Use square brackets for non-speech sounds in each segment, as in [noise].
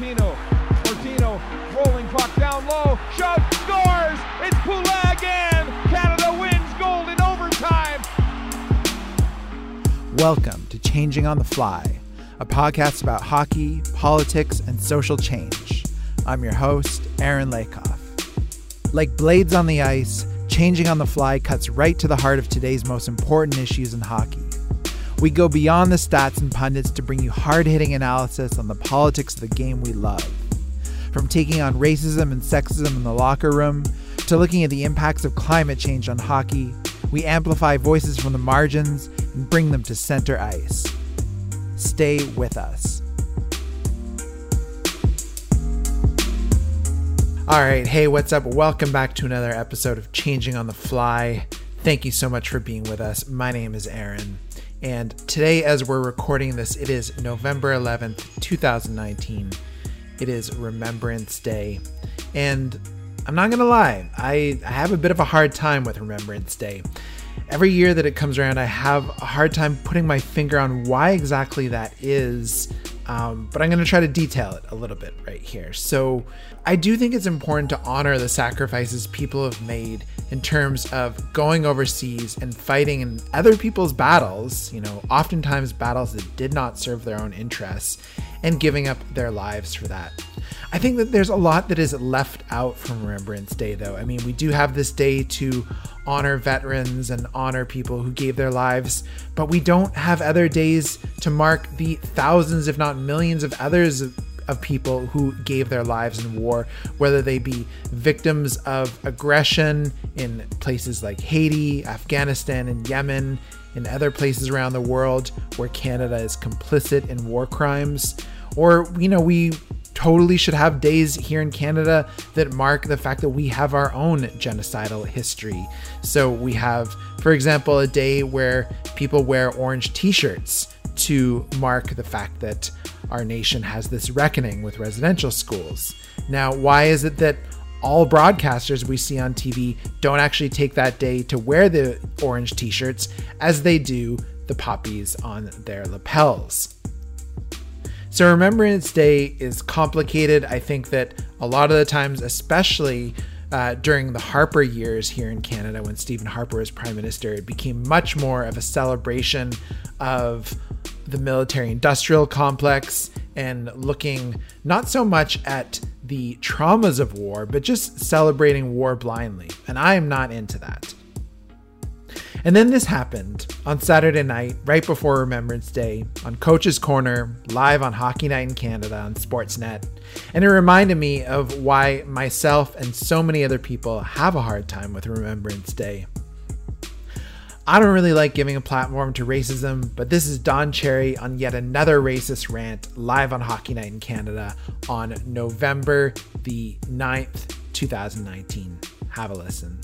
Fortino. Fortino rolling puck down low. Shot, scores! It's Poulin again! Canada wins gold in overtime! Welcome to Changing on the Fly, a podcast about hockey, politics, and social change. I'm your host, Aaron Lakoff. Like blades on the ice, Changing on the Fly cuts right to the heart of today's most important issues in hockey. We go beyond the stats and pundits to bring you hard hitting analysis on the politics of the game we love. From taking on racism and sexism in the locker room to looking at the impacts of climate change on hockey, we amplify voices from the margins and bring them to center ice. Stay with us. All right, hey, what's up? Welcome back to another episode of Changing on the Fly. Thank you so much for being with us. My name is Aaron, and today, as we're recording this, it is November 11th, 2019. It is Remembrance Day, and I'm not gonna lie, I, I have a bit of a hard time with Remembrance Day. Every year that it comes around, I have a hard time putting my finger on why exactly that is. Um, but I'm going to try to detail it a little bit right here. So, I do think it's important to honor the sacrifices people have made in terms of going overseas and fighting in other people's battles, you know, oftentimes battles that did not serve their own interests, and giving up their lives for that. I think that there's a lot that is left out from Remembrance Day, though. I mean, we do have this day to honor veterans and honor people who gave their lives, but we don't have other days to mark the thousands, if not millions, of others of, people who gave their lives in war, whether they be victims of aggression in places like Haiti, Afghanistan, and Yemen, in other places around the world where Canada is complicit in war crimes, or, you know, we totally should have days here in Canada that mark the fact that we have our own genocidal history. So we have, for example, a day where people wear orange t shirts to mark the fact that our nation has this reckoning with residential schools. Now, why is it that all broadcasters we see on TV don't actually take that day to wear the orange t shirts as they do the poppies on their lapels? So, Remembrance Day is complicated. I think that a lot of the times, especially uh, during the Harper years here in Canada, when Stephen Harper was Prime Minister, it became much more of a celebration of the military industrial complex and looking not so much at the traumas of war, but just celebrating war blindly. And I am not into that. And then this happened on Saturday night, right before Remembrance Day, on Coach's Corner, live on Hockey Night in Canada on Sportsnet. And it reminded me of why myself and so many other people have a hard time with Remembrance Day. I don't really like giving a platform to racism, but this is Don Cherry on yet another racist rant live on Hockey Night in Canada on November the 9th, 2019. Have a listen.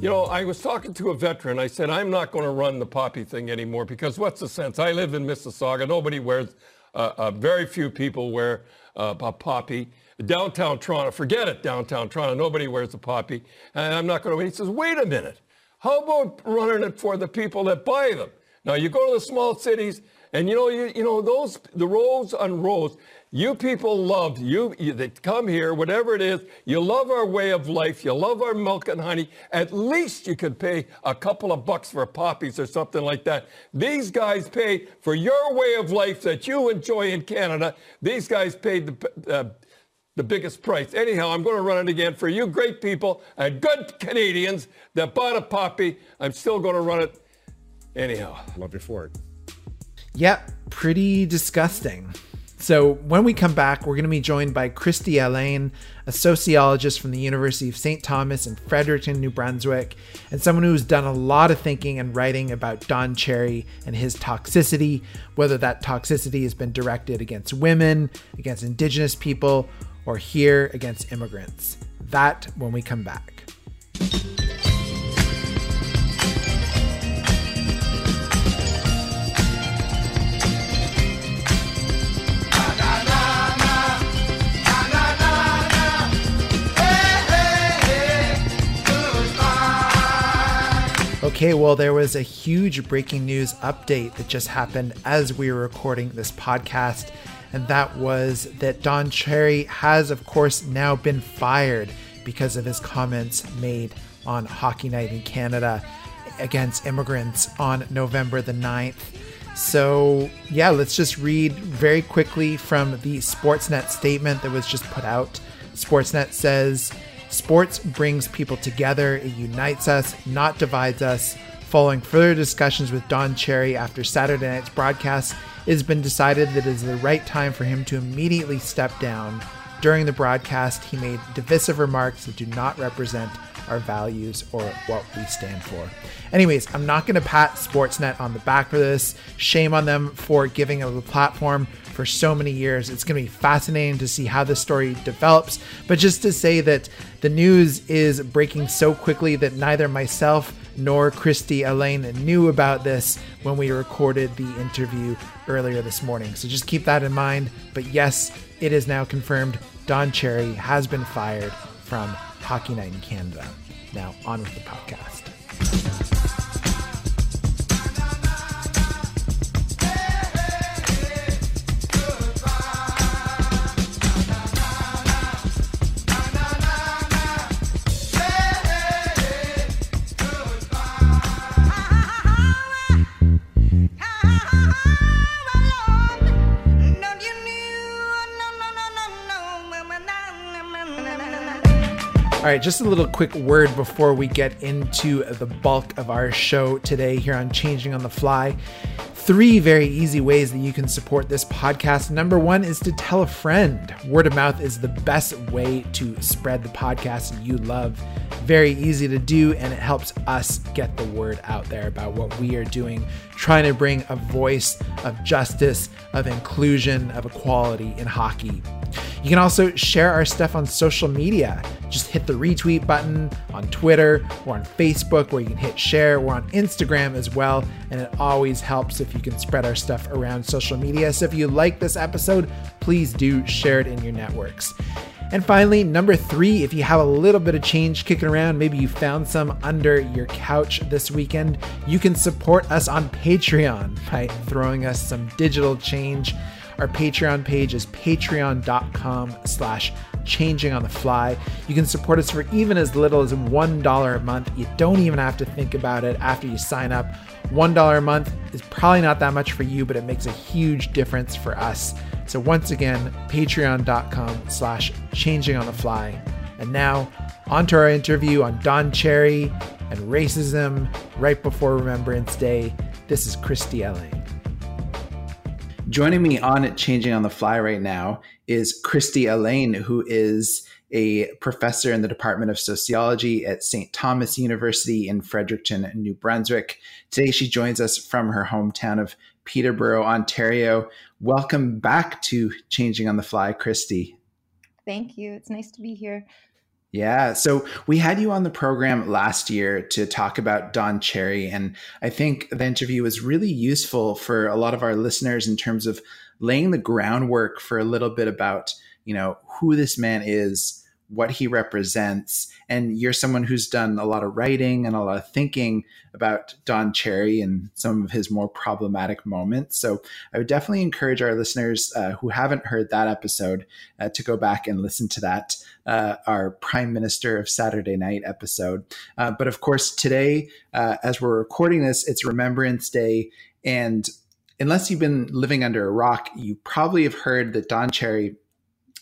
You know, I was talking to a veteran. I said, I'm not going to run the poppy thing anymore because what's the sense? I live in Mississauga. Nobody wears, uh, uh, very few people wear uh, a poppy. Downtown Toronto, forget it, downtown Toronto. Nobody wears a poppy. And I'm not going to. He says, wait a minute. How about running it for the people that buy them? Now, you go to the small cities, and you know, you, you know, those, the rows on rows, you people love you, you they come here, whatever it is, you love our way of life, you love our milk and honey. At least you could pay a couple of bucks for poppies or something like that. These guys pay for your way of life that you enjoy in Canada. These guys paid the uh, the biggest price. Anyhow, I'm going to run it again for you great people and good Canadians that bought a poppy. I'm still going to run it anyhow. Love you for it. Yep, pretty disgusting. So, when we come back, we're going to be joined by Kristi Allain, a sociologist from the University of St. Thomas in Fredericton, New Brunswick, and someone who's done a lot of thinking and writing about Don Cherry and his toxicity, whether that toxicity has been directed against women, against Indigenous people, or here against immigrants. That when we come back. Okay, well, there was a huge breaking news update that just happened as we were recording this podcast, and that was that Don Cherry has, of course, now been fired because of his comments made on Hockey Night in Canada against immigrants on November the 9th. So, yeah, let's just read very quickly from the Sportsnet statement that was just put out. Sportsnet says, Sports brings people together, it unites us, not divides us. Following further discussions with Don Cherry after Saturday night's broadcast, it has been decided that it is the right time for him to immediately step down. During the broadcast, he made divisive remarks that do not represent our values or what we stand for. Anyways, I'm not going to pat Sportsnet on the back for this. Shame on them for giving a platform for so many years. It's going to be fascinating to see how this story develops. But just to say that the news is breaking so quickly that neither myself nor Kristi Allain knew about this when we recorded the interview earlier this morning. So just keep that in mind. But yes, it is now confirmed Don Cherry has been fired from Hockey Night in Canada. Now, on with the podcast. Right, just a little quick word before we get into the bulk of our show today here on Changing on the Fly. Three very easy ways that you can support this podcast. Number one is to tell a friend. Word of mouth is the best way to spread the podcast you love. Very easy to do, and it helps us get the word out there about what we are doing, trying to bring a voice of justice, of inclusion, of equality in hockey. You can also share our stuff on social media. Just hit the retweet button on Twitter or on Facebook where you can hit share. We're on Instagram as well, and it always helps if you can spread our stuff around social media. So if you like this episode, please do share it in your networks. And finally, number three, if you have a little bit of change kicking around, maybe you found some under your couch this weekend, you can support us on Patreon by throwing us some digital change. Our Patreon page is patreon.com slash changing on the fly. You can support us for even as little as $1 a month. You don't even have to think about it after you sign up. $1 a month is probably not that much for you, but it makes a huge difference for us. So once again, patreon.com slash changing on the fly. And now on to our interview on Don Cherry and racism right before Remembrance Day. This is Kristi Allain. Joining me on Changing on the Fly right now is Kristi Allain, who is a professor in the Department of Sociology at St. Thomas University in Fredericton, New Brunswick. Today, she joins us from her hometown of Peterborough, Ontario. Welcome back to Changing on the Fly, Kristi. Thank you. It's nice to be here. Yeah. So we had you on the program last year to talk about Don Cherry. And I think the interview was really useful for a lot of our listeners in terms of laying the groundwork for a little bit about, you know, who this man is, what he represents. And you're someone who's done a lot of writing and a lot of thinking about Don Cherry and some of his more problematic moments. So I would definitely encourage our listeners uh, who haven't heard that episode uh, to go back and listen to that, uh, our Prime Minister of Saturday Night episode. Uh, but of course, today, uh, as we're recording this, it's Remembrance Day. And unless you've been living under a rock, you probably have heard that Don Cherry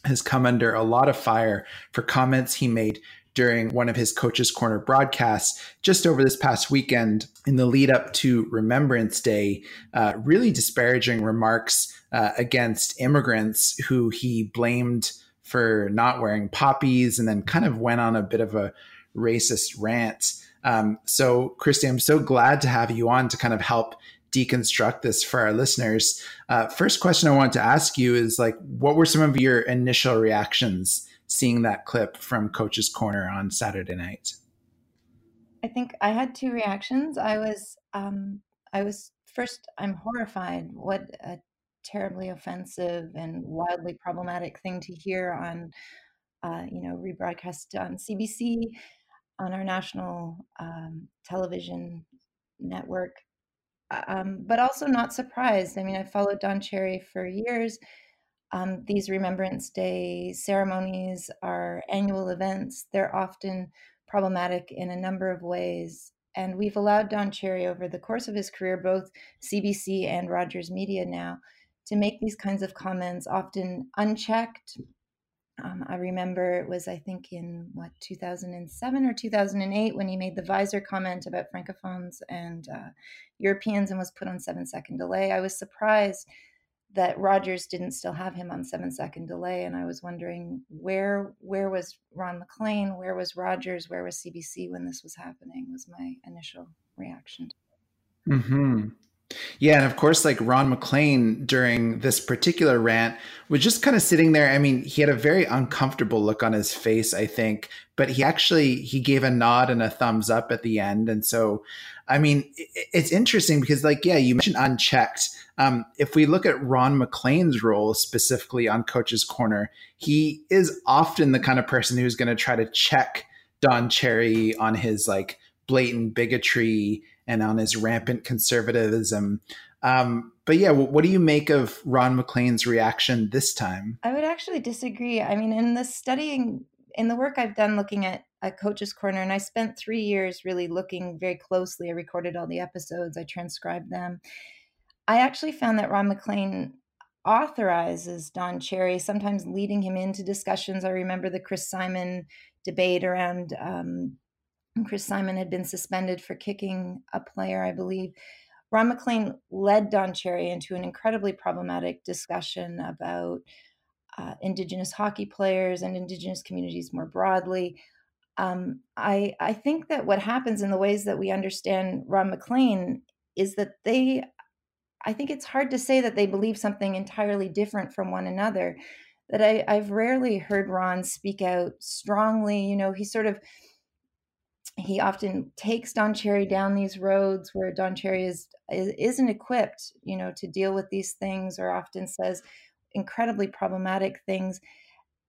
has come under a lot of fire for comments he made during one of his Coach's Corner broadcasts just over this past weekend in the lead up to Remembrance Day, uh, really disparaging remarks uh, against immigrants who he blamed for not wearing poppies and then kind of went on a bit of a racist rant. Um, so, Kristi, I'm so glad to have you on to kind of help deconstruct this for our listeners. Uh, first question I want to ask you is like, what were some of your initial reactions seeing that clip from Coach's Corner on Saturday night? I think I had two reactions. I was, um, I was first, I'm horrified. What a terribly offensive and wildly problematic thing to hear on, uh, you know, rebroadcast on CBC, on our national um, television network. Um, but also not surprised. I mean, I've followed Don Cherry for years. Um, these Remembrance Day ceremonies are annual events. They're often problematic in a number of ways. And we've allowed Don Cherry over the course of his career, both CBC and Rogers Media now, to make these kinds of comments, often unchecked. Um, I remember it was, I think, in what, 2007 or 2008 when he made the visor comment about Francophones and uh, Europeans and was put on seven second delay. I was surprised that Rogers didn't still have him on seven second delay, and I was wondering where where was Ron MacLean, where was Rogers, where was CBC when this was happening? Was my initial reaction. Hmm. Yeah, and of course, like Ron MacLean during this particular rant was just kind of sitting there. I mean, he had a very uncomfortable look on his face, I think, but he actually he gave a nod and a thumbs up at the end. And so, I mean, it's interesting because, like, yeah, you mentioned unchecked. Um, if we look at Ron MacLean's role specifically on Coach's Corner, he is often the kind of person who's going to try to check Don Cherry on his like blatant bigotry and on his rampant conservatism. Um, but yeah, what do you make of Ron MacLean's reaction this time? I would actually disagree. I mean, in the studying, in the work I've done looking at, at Coach's Corner, and I spent three years really looking very closely. I recorded all the episodes, I transcribed them. I actually found that Ron MacLean authorizes Don Cherry, sometimes leading him into discussions. I remember the Chris Simon debate around um, Chris Simon had been suspended for kicking a player, I believe. Ron MacLean led Don Cherry into an incredibly problematic discussion about uh, Indigenous hockey players and Indigenous communities more broadly. Um, I, I think that what happens in the ways that we understand Ron MacLean is that they, I think it's hard to say that they believe something entirely different from one another. That I, I've rarely heard Ron speak out strongly. You know, he sort of he often takes Don Cherry down these roads where Don Cherry is, is not equipped, you know, to deal with these things, or often says incredibly problematic things.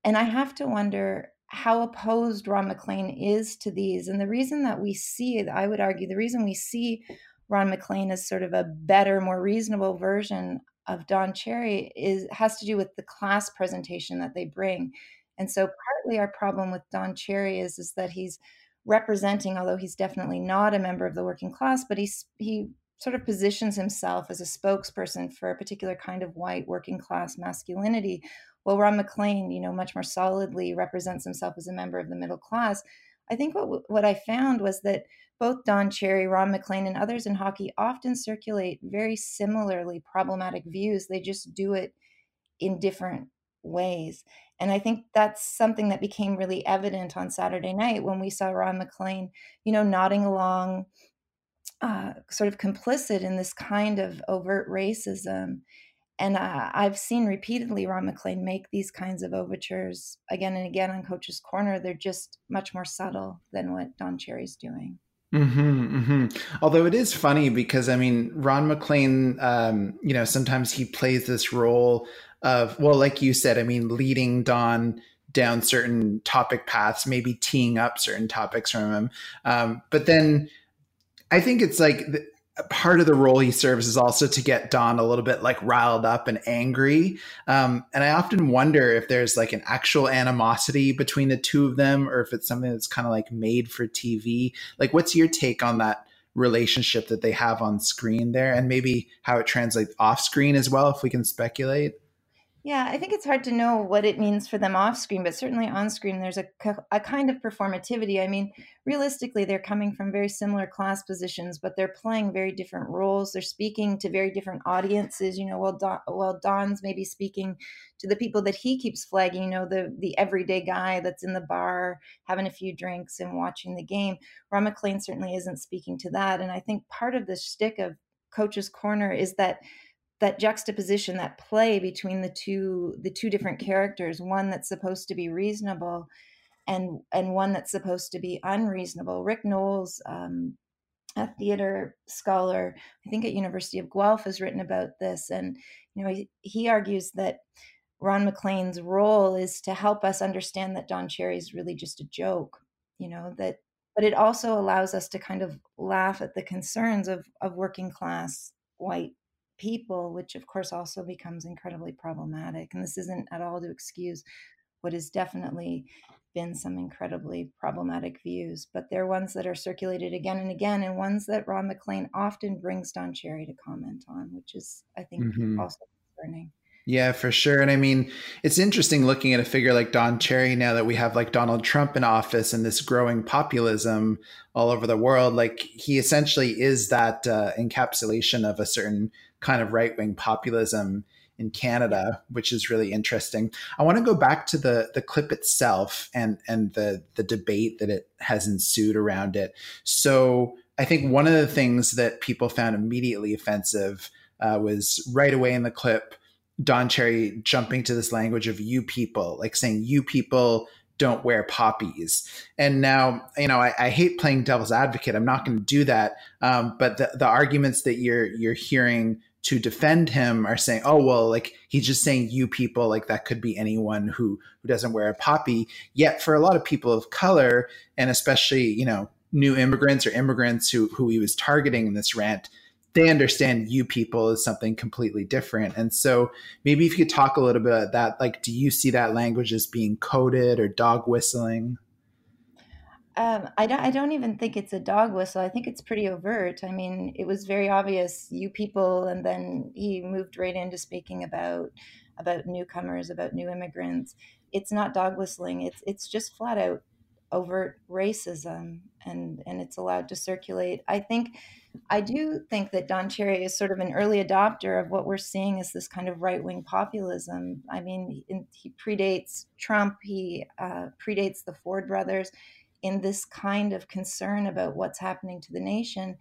And I have to wonder how opposed Ron MacLean is to these. And the reason that we see, I would argue, the reason we see Ron MacLean as sort of a better, more reasonable version of Don Cherry is has to do with the class presentation that they bring. And so partly our problem with Don Cherry is, is that he's representing, although he's definitely not a member of the working class, but he's he sort of positions himself as a spokesperson for a particular kind of white working class masculinity. While Ron MacLean, you know, much more solidly represents himself as a member of the middle class. I think what what I found was that both Don Cherry, Ron MacLean, and others in hockey often circulate very similarly problematic views. They just do it in different ways. And I think that's something that became really evident on Saturday night when we saw Ron MacLean, you know, nodding along, uh, sort of complicit in this kind of overt racism. And uh, I've seen repeatedly Ron MacLean make these kinds of overtures again and again on Coach's Corner. They're just much more subtle than what Don Cherry's doing. Mm-hmm, mm-hmm. Although it is funny because I mean, Ron MacLean, um, you know, sometimes he plays this role of well like you said i mean leading don down certain topic paths maybe teeing up certain topics from him. Um, but then i think it's like the, part of the role he serves is also to get don a little bit like riled up and angry. Um, and i often wonder if there's like an actual animosity between the two of them or if it's something that's kind of like made for tv like what's your take on that relationship that they have on screen there and maybe how it translates off screen as well if we can speculate yeah, I think it's hard to know what it means for them off screen, but certainly on screen, there's a, a kind of performativity. I mean, realistically, they're coming from very similar class positions, but they're playing very different roles. They're speaking to very different audiences. You know, while Don, while Don's maybe speaking to the people that he keeps flagging, you know, the the everyday guy that's in the bar having a few drinks and watching the game. Ron MacLean certainly isn't speaking to that, and I think part of the shtick of Coach's Corner is that that juxtaposition that play between the two the two different characters one that's supposed to be reasonable and and one that's supposed to be unreasonable. Ric Knowles um, a theater scholar i think at university of guelph has written about this and you know he, he argues that ron maclean's role is to help us understand that don cherry is really just a joke you know that but it also allows us to kind of laugh at the concerns of of working class white people, which of course also becomes incredibly problematic. And this isn't at all to excuse what has definitely been some incredibly problematic views, but they're ones that are circulated again and again, and ones that Ron MacLean often brings Don Cherry to comment on, which is, I think, mm-hmm. also concerning. Yeah, for sure. And I mean, it's interesting looking at a figure like Don Cherry now that we have like Donald Trump in office and this growing populism all over the world. Like, he essentially is that uh, encapsulation of a certain kind of right wing populism in Canada, which is really interesting. I want to go back to the the clip itself and and the the debate that it has ensued around it. So I think one of the things that people found immediately offensive uh, was right away in the clip, Don Cherry jumping to this language of "you people," like saying "you people." don't wear poppies. And now, you know, I, I hate playing devil's advocate. I'm not going to do that. Um, but the, the arguments that you're you're hearing to defend him are saying, "Oh well, like he's just saying you people, like that could be anyone who who doesn't wear a poppy." Yet for a lot of people of color, and especially you know new immigrants or immigrants who who he was targeting in this rant, they understand you people as something completely different. And so maybe if you could talk a little bit about that, like, do you see that language as being coded or dog whistling? Um, I don't. I don't even think it's a dog whistle. I think it's pretty overt. I mean, it was very obvious. You people, and then he moved right into speaking about about newcomers, about new immigrants. It's not dog whistling. It's it's just flat out overt racism, and and it's allowed to circulate. I think. I do think that Don Cherry is sort of an early adopter of what we're seeing as this kind of right wing populism. I mean, he predates Trump. He uh, predates the Ford brothers in this kind of concern about what's happening to the nation,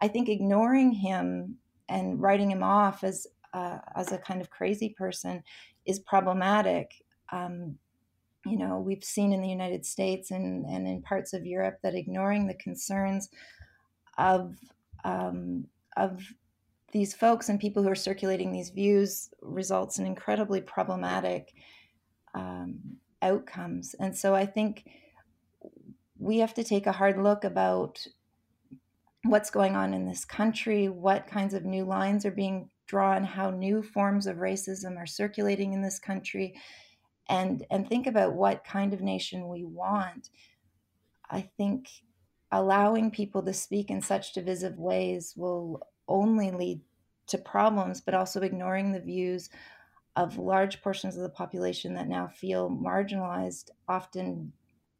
I think ignoring him and writing him off as uh, as a kind of crazy person is problematic. Um, you know, we've seen in the United States and, and in parts of Europe that ignoring the concerns of um, of these folks and people who are circulating these views results in incredibly problematic um, outcomes. And so I think we have to take a hard look about what's going on in this country, what kinds of new lines are being drawn, how new forms of racism are circulating in this country, and and think about what kind of nation we want. I think allowing people to speak in such divisive ways will only lead to problems, but also ignoring the views of large portions of the population that now feel marginalized, often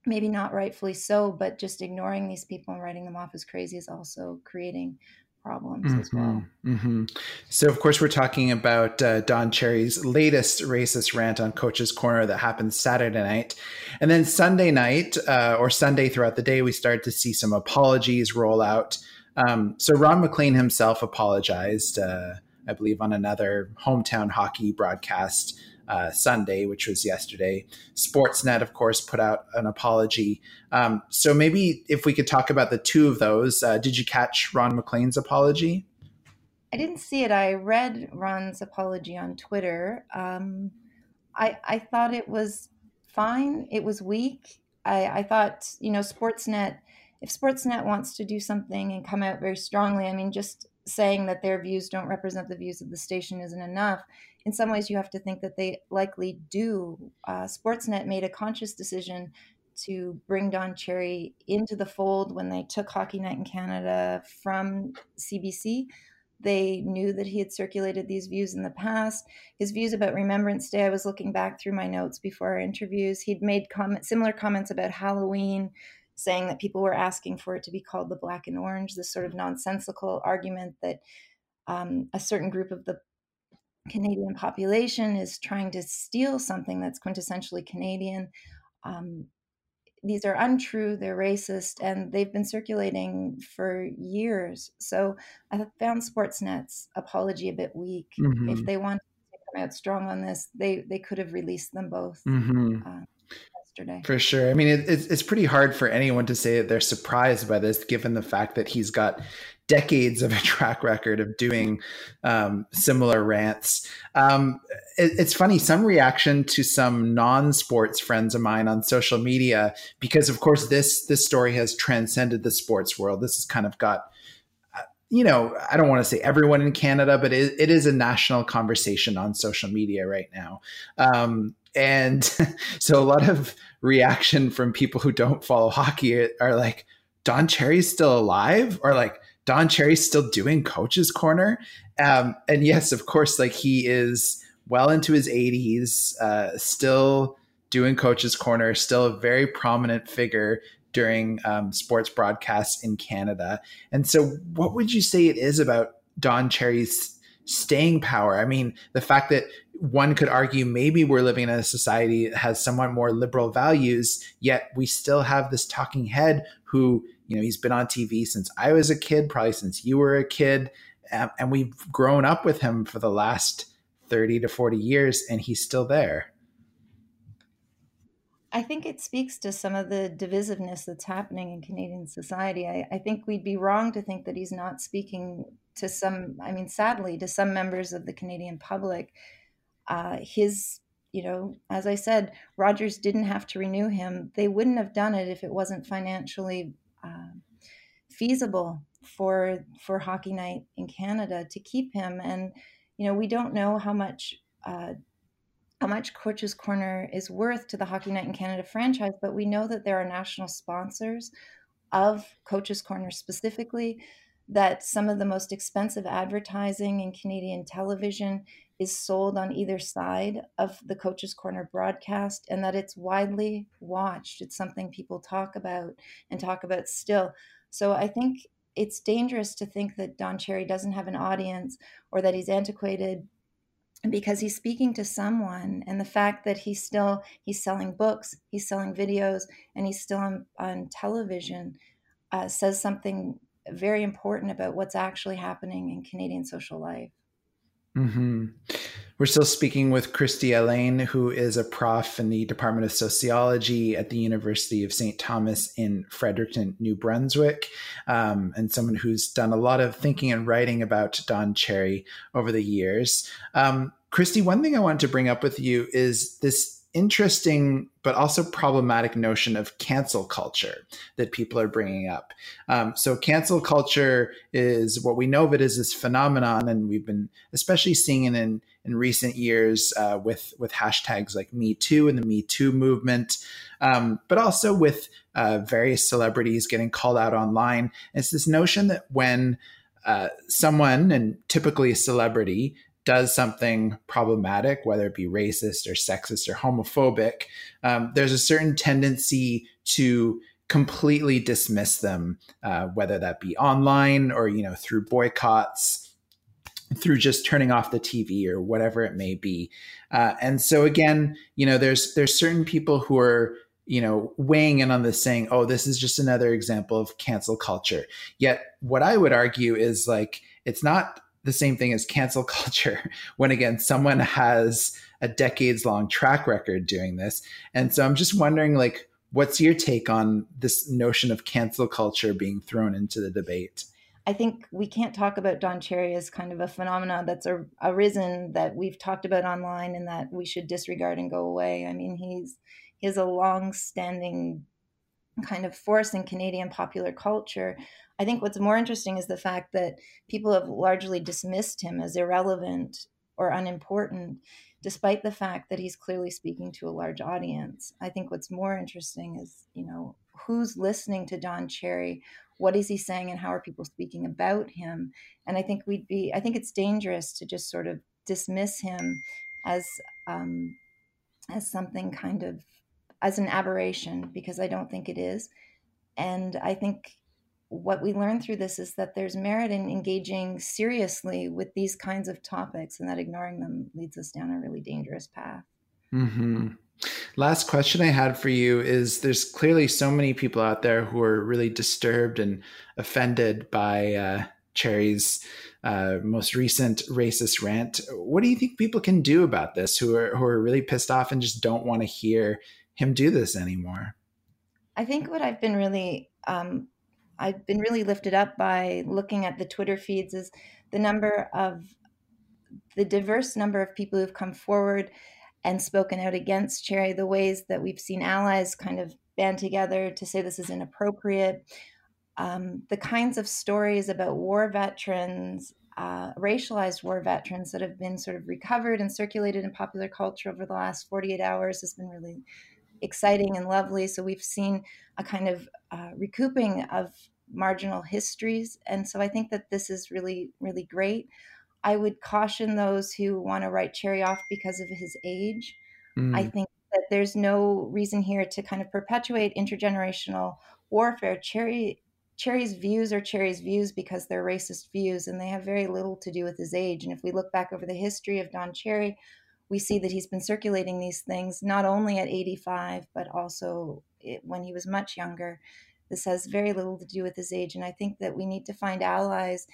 maybe not rightfully so, but just ignoring these people and writing them off as crazy is also creating problems mm-hmm, as well. Mm-hmm. So, of course, we're talking about uh, Don Cherry's latest racist rant on Coach's Corner that happened Saturday night. And then Sunday night uh, or Sunday throughout the day, we started to see some apologies roll out. Um, so, Ron MacLean himself apologized, uh, I believe, on another hometown hockey broadcast uh, Sunday, which was yesterday. Sportsnet, of course, put out an apology. Um, so maybe if we could talk about the two of those, uh, did you catch Ron MacLean's apology? I didn't see it. I read Ron's apology on Twitter. Um, I, I thought it was fine. It was weak. I, I thought, you know, Sportsnet, if Sportsnet wants to do something and come out very strongly, I mean, just saying that their views don't represent the views of the station isn't enough in some ways, you have to think that they likely do. Uh, Sportsnet made a conscious decision to bring Don Cherry into the fold when they took Hockey Night in Canada from CBC. They knew that he had circulated these views in the past. His views about Remembrance Day, I was looking back through my notes before our interviews. He'd made comment, similar comments about Halloween, saying that people were asking for it to be called the black and orange, this sort of nonsensical argument that um, a certain group of the Canadian population is trying to steal something that's quintessentially Canadian. Um, these are untrue, they're racist, and they've been circulating for years. So I found Sportsnet's apology a bit weak. Mm-hmm. If they wanted to come out strong on this, they, they could have released them both. Mm-hmm. Uh, yesterday. For sure. I mean, it, it's, it's pretty hard for anyone to say that they're surprised by this, given the fact that he's got decades of a [laughs] track record of doing um, similar rants. Um, it, it's funny, some reaction to some non-sports friends of mine on social media, because of course this this story has transcended the sports world. This has kind of got you know, I don't want to say everyone in Canada, but it, it is a national conversation on social media right now. Um, and [laughs] so a lot of reaction from people who don't follow hockey are like, Don Cherry's still alive? Or like, Don Cherry's still doing Coach's Corner? Um, and yes, of course, like he is well into his 80s, uh, still doing Coach's Corner, still a very prominent figure during um, sports broadcasts in Canada. And so, what would you say it is about Don Cherry's staying power? I mean, the fact that one could argue maybe we're living in a society that has somewhat more liberal values, yet we still have this talking head who, you know, he's been on TV since I was a kid, probably since you were a kid. Um, and we've grown up with him for the last 30 to 40 years, and he's still there. I think it speaks to some of the divisiveness that's happening in Canadian society. I, I, think we'd be wrong to think that he's not speaking to some, I mean, sadly, to some members of the Canadian public. Uh, his you know as i said rogers didn't have to renew him. They wouldn't have done it if it wasn't financially uh, feasible for for hockey night in canada to keep him. And you know we don't know how much uh, how much coach's corner is worth to the hockey night in canada franchise but we know that there are national sponsors of coach's corner specifically that some of the most expensive advertising in canadian television is sold on either side of the Coach's Corner broadcast and that it's widely watched. It's something people talk about and talk about still. So I think it's dangerous to think that Don Cherry doesn't have an audience or that he's antiquated because he's speaking to someone and the fact that he's still he's selling books he's selling videos and he's still on, on television uh, says something very important about what's actually happening in canadian social life Mm-hmm. We're still speaking with Kristi Allain who is a prof in the Department of Sociology at the University of St. Thomas in Fredericton, New Brunswick, um, and someone who's done a lot of thinking and writing about Don Cherry over the years. Um, Kristi, one thing I wanted to bring up with you is this interesting but also problematic notion of cancel culture that people are bringing up. Um, so, cancel culture is what we know of it as this phenomenon, and we've been especially seeing it in in recent years uh, with with hashtags like Me Too and the Me Too movement, um, but also with uh, various celebrities getting called out online. it's this notion that when uh, someone, and typically a celebrity, does something problematic, whether it be racist or sexist or homophobic, um, there's a certain tendency to completely dismiss them, uh, whether that be online or you know through boycotts, through just turning off the TV or whatever it may be. Uh, and so again, you know, there's there's certain people who are you know weighing in on this, saying, "Oh, this is just another example of cancel culture." Yet, what I would argue is like it's not the same thing as cancel [laughs] culture when again someone has a decades long track record doing this and so i'm just wondering like what's your take on this notion of cancel culture being thrown into the debate I think we can't talk about Don Cherry as kind of a phenomenon that's arisen that we've talked about online and that we should disregard and go away. I mean, he's he has a long-standing kind of force in Canadian popular culture I think what's more interesting is the fact that people have largely dismissed him as irrelevant or unimportant, despite the fact that he's clearly speaking to a large audience. I think what's more interesting is, you know, who's listening to Don Cherry? What is he saying and how are people speaking about him? And I think we'd be, I think it's dangerous to just sort of dismiss him as, um, as something kind of, as an aberration, because I don't think it is. And I think what we learn through this is that there's merit in engaging seriously with these kinds of topics and that ignoring them leads us down a really dangerous path. Mm-hmm. Last question I had for you is there's clearly so many people out there who are really disturbed and offended by uh, Cherry's uh, most recent racist rant. What do you think people can do about this who are, who are really pissed off and just don't want to hear him do this anymore? I think what I've been really um, I've been really lifted up by looking at the Twitter feeds is the number of the diverse number of people who've come forward and spoken out against Cherry, the ways that we've seen allies kind of band together to say this is inappropriate, um, the kinds of stories about war veterans, uh, racialized war veterans that have been sort of recovered and circulated in popular culture over the last 48 hours has been really exciting and lovely. So we've seen a kind of uh, recouping of marginal histories. And so I think that this is really, really great. I would caution those who want to write Cherry off because of his age. Mm. I think that there's no reason here to kind of perpetuate intergenerational warfare. Cherry Cherry's views are Cherry's views because they're racist views and they have very little to do with his age. And if we look back over the history of Don Cherry, we see that he's been circulating these things not only at 85, but also when he was much younger. This has very little to do with his age. And I think that we need to find allies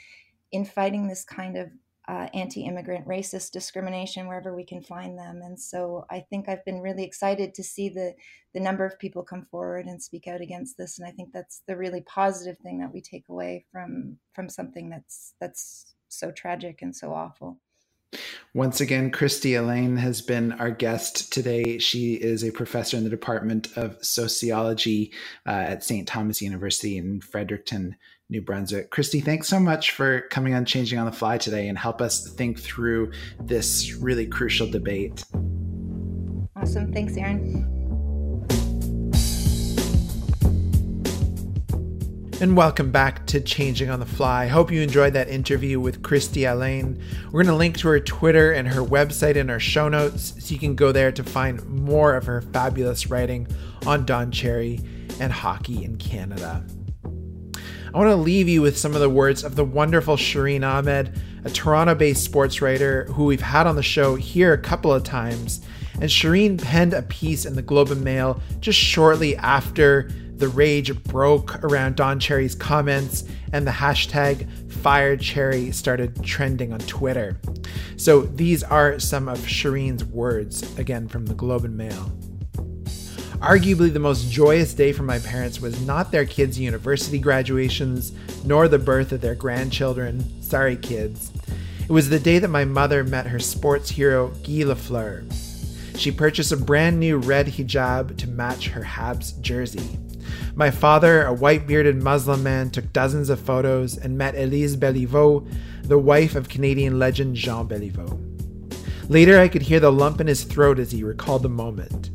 in fighting this kind of uh, anti immigrant racist discrimination wherever we can find them. And so I think I've been really excited to see the, the number of people come forward and speak out against this. And I think that's the really positive thing that we take away from, from something that's, that's so tragic and so awful. Once again, Kristi Allain has been our guest today. She is a professor in the Department of Sociology uh, at St. Thomas University in Fredericton, New Brunswick. Kristi, thanks so much for coming on Changing on the Fly today and help us think through this really crucial debate. Awesome. Thanks, Aaron. And welcome back to Changing on the Fly. Hope you enjoyed that interview with Kristi Allain. We're going to link to her Twitter and her website in our show notes so you can go there to find more of her fabulous writing on Don Cherry and hockey in Canada. I want to leave you with some of the words of the wonderful Shireen Ahmed, a Toronto based sports writer who we've had on the show here a couple of times. And Shireen penned a piece in the Globe and Mail just shortly after the rage broke around Don Cherry's comments, and the hashtag FireCherry started trending on Twitter. So these are some of Shireen's words, again from the Globe and Mail. Arguably, the most joyous day for my parents was not their kids' university graduations, nor the birth of their grandchildren. Sorry, kids. It was the day that my mother met her sports hero, Guy Lafleur. She purchased a brand new red hijab to match her Habs jersey. My father, a white bearded Muslim man, took dozens of photos and met Elise Béliveau, the wife of Canadian legend Jean Béliveau. Later, I could hear the lump in his throat as he recalled the moment.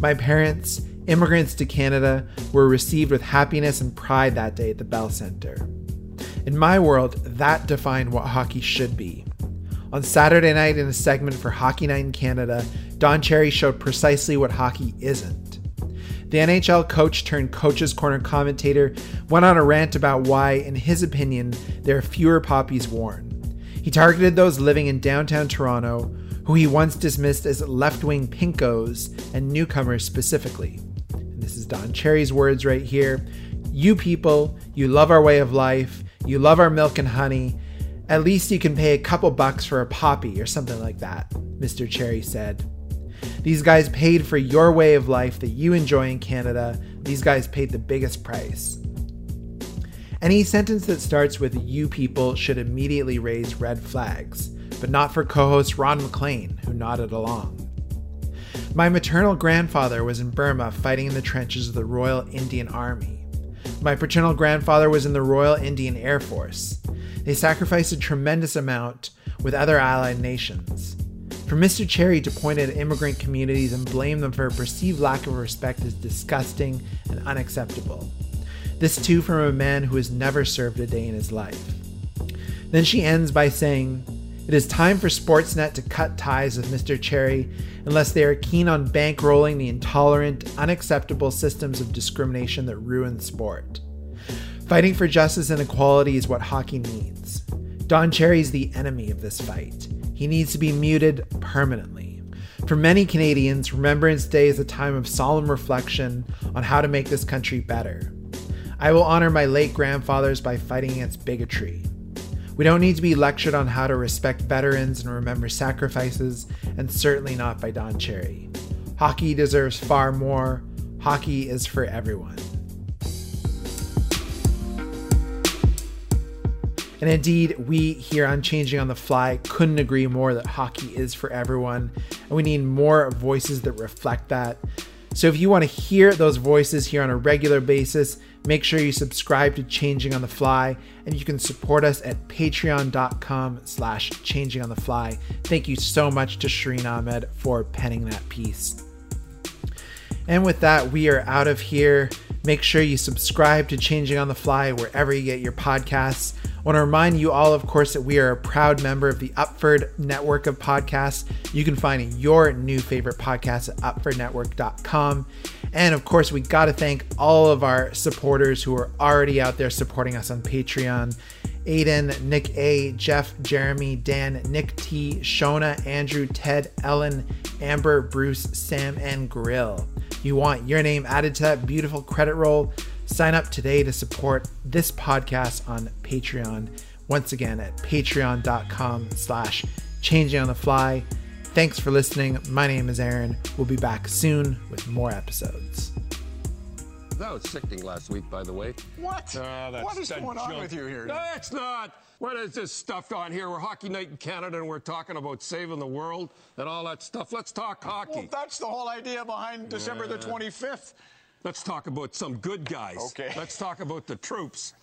My parents, immigrants to Canada, were received with happiness and pride that day at the Bell Centre. In my world, that defined what hockey should be. On Saturday night, in a segment for Hockey Night in Canada, Don Cherry showed precisely what hockey isn't. The NHL coach turned coach's corner commentator went on a rant about why, in his opinion, there are fewer poppies worn. He targeted those living in downtown Toronto, who he once dismissed as left wing pinkos and newcomers specifically. And this is Don Cherry's words right here. You people, you love our way of life, you love our milk and honey. At least you can pay a couple bucks for a poppy or something like that, Mr. Cherry said. These guys paid for your way of life that you enjoy in Canada. These guys paid the biggest price. Any sentence that starts with you people should immediately raise red flags, but not for co host Ron MacLean, who nodded along. My maternal grandfather was in Burma fighting in the trenches of the Royal Indian Army. My paternal grandfather was in the Royal Indian Air Force. They sacrificed a tremendous amount with other allied nations. For Mr. Cherry to point at immigrant communities and blame them for a perceived lack of respect is disgusting and unacceptable. This too from a man who has never served a day in his life. Then she ends by saying, It is time for Sportsnet to cut ties with Mr. Cherry unless they are keen on bankrolling the intolerant, unacceptable systems of discrimination that ruin sport. Fighting for justice and equality is what hockey needs. Don Cherry is the enemy of this fight. He needs to be muted permanently. For many Canadians, Remembrance Day is a time of solemn reflection on how to make this country better. I will honor my late grandfathers by fighting against bigotry. We don't need to be lectured on how to respect veterans and remember sacrifices, and certainly not by Don Cherry. Hockey deserves far more. Hockey is for everyone. And indeed, we here on Changing on the Fly couldn't agree more that hockey is for everyone, and we need more voices that reflect that. So if you want to hear those voices here on a regular basis, make sure you subscribe to Changing on the Fly, and you can support us at patreon.com slash changing on the fly. Thank you so much to Shireen Ahmed for penning that piece. And with that, we are out of here. Make sure you subscribe to Changing on the Fly wherever you get your podcasts. I want to remind you all, of course, that we are a proud member of the Upford network of podcasts. You can find your new favorite podcast at upfordnetwork.com. And of course, we got to thank all of our supporters who are already out there supporting us on Patreon. Aiden, Nick A, Jeff, Jeremy, Dan, Nick T, Shona, Andrew, Ted, Ellen, Amber, Bruce, Sam, and Grill. You want your name added to that beautiful credit roll? Sign up today to support this podcast on Patreon. Once again at patreon.com slash changing on the fly. Thanks for listening. My name is Aaron. We'll be back soon with more episodes. That was sickening last week, by the way. What? Ah, that's what is that going on with you here? No, it's not. What is this stuff on here? We're Hockey Night in Canada and we're talking about saving the world and all that stuff. Let's talk hockey. Well, that's the whole idea behind December the 25th. Let's talk about some good guys. Okay. Let's talk about the troops.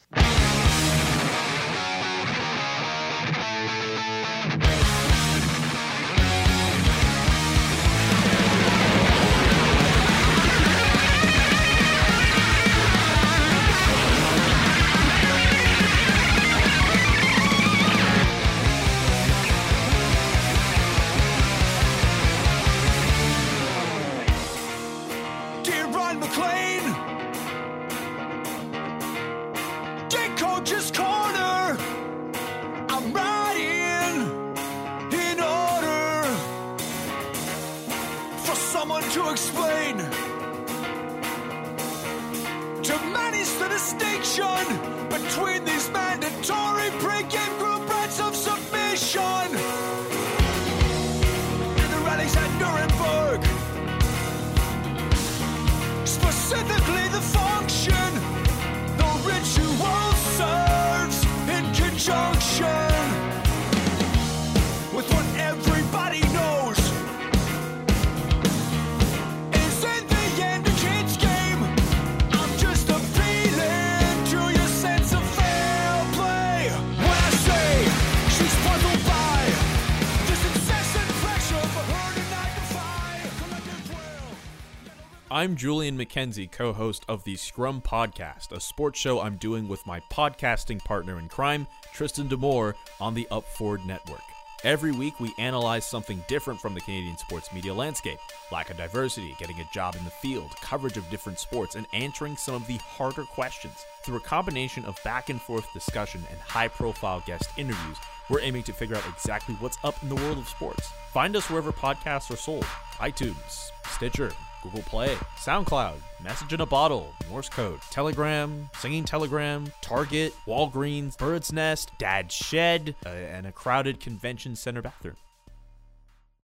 I'm Julian McKenzie, co host of the Scrum Podcast, a sports show I'm doing with my podcasting partner in crime, Tristan Demore, on the Upford Network. Every week, we analyze something different from the Canadian sports media landscape lack of diversity, getting a job in the field, coverage of different sports, and answering some of the harder questions. Through a combination of back and forth discussion and high profile guest interviews, we're aiming to figure out exactly what's up in the world of sports. Find us wherever podcasts are sold iTunes, Stitcher, Google Play, SoundCloud, Message in a Bottle, Morse Code, Telegram, Singing Telegram, Target, Walgreens, Bird's Nest, Dad's Shed, uh, and a crowded convention center bathroom.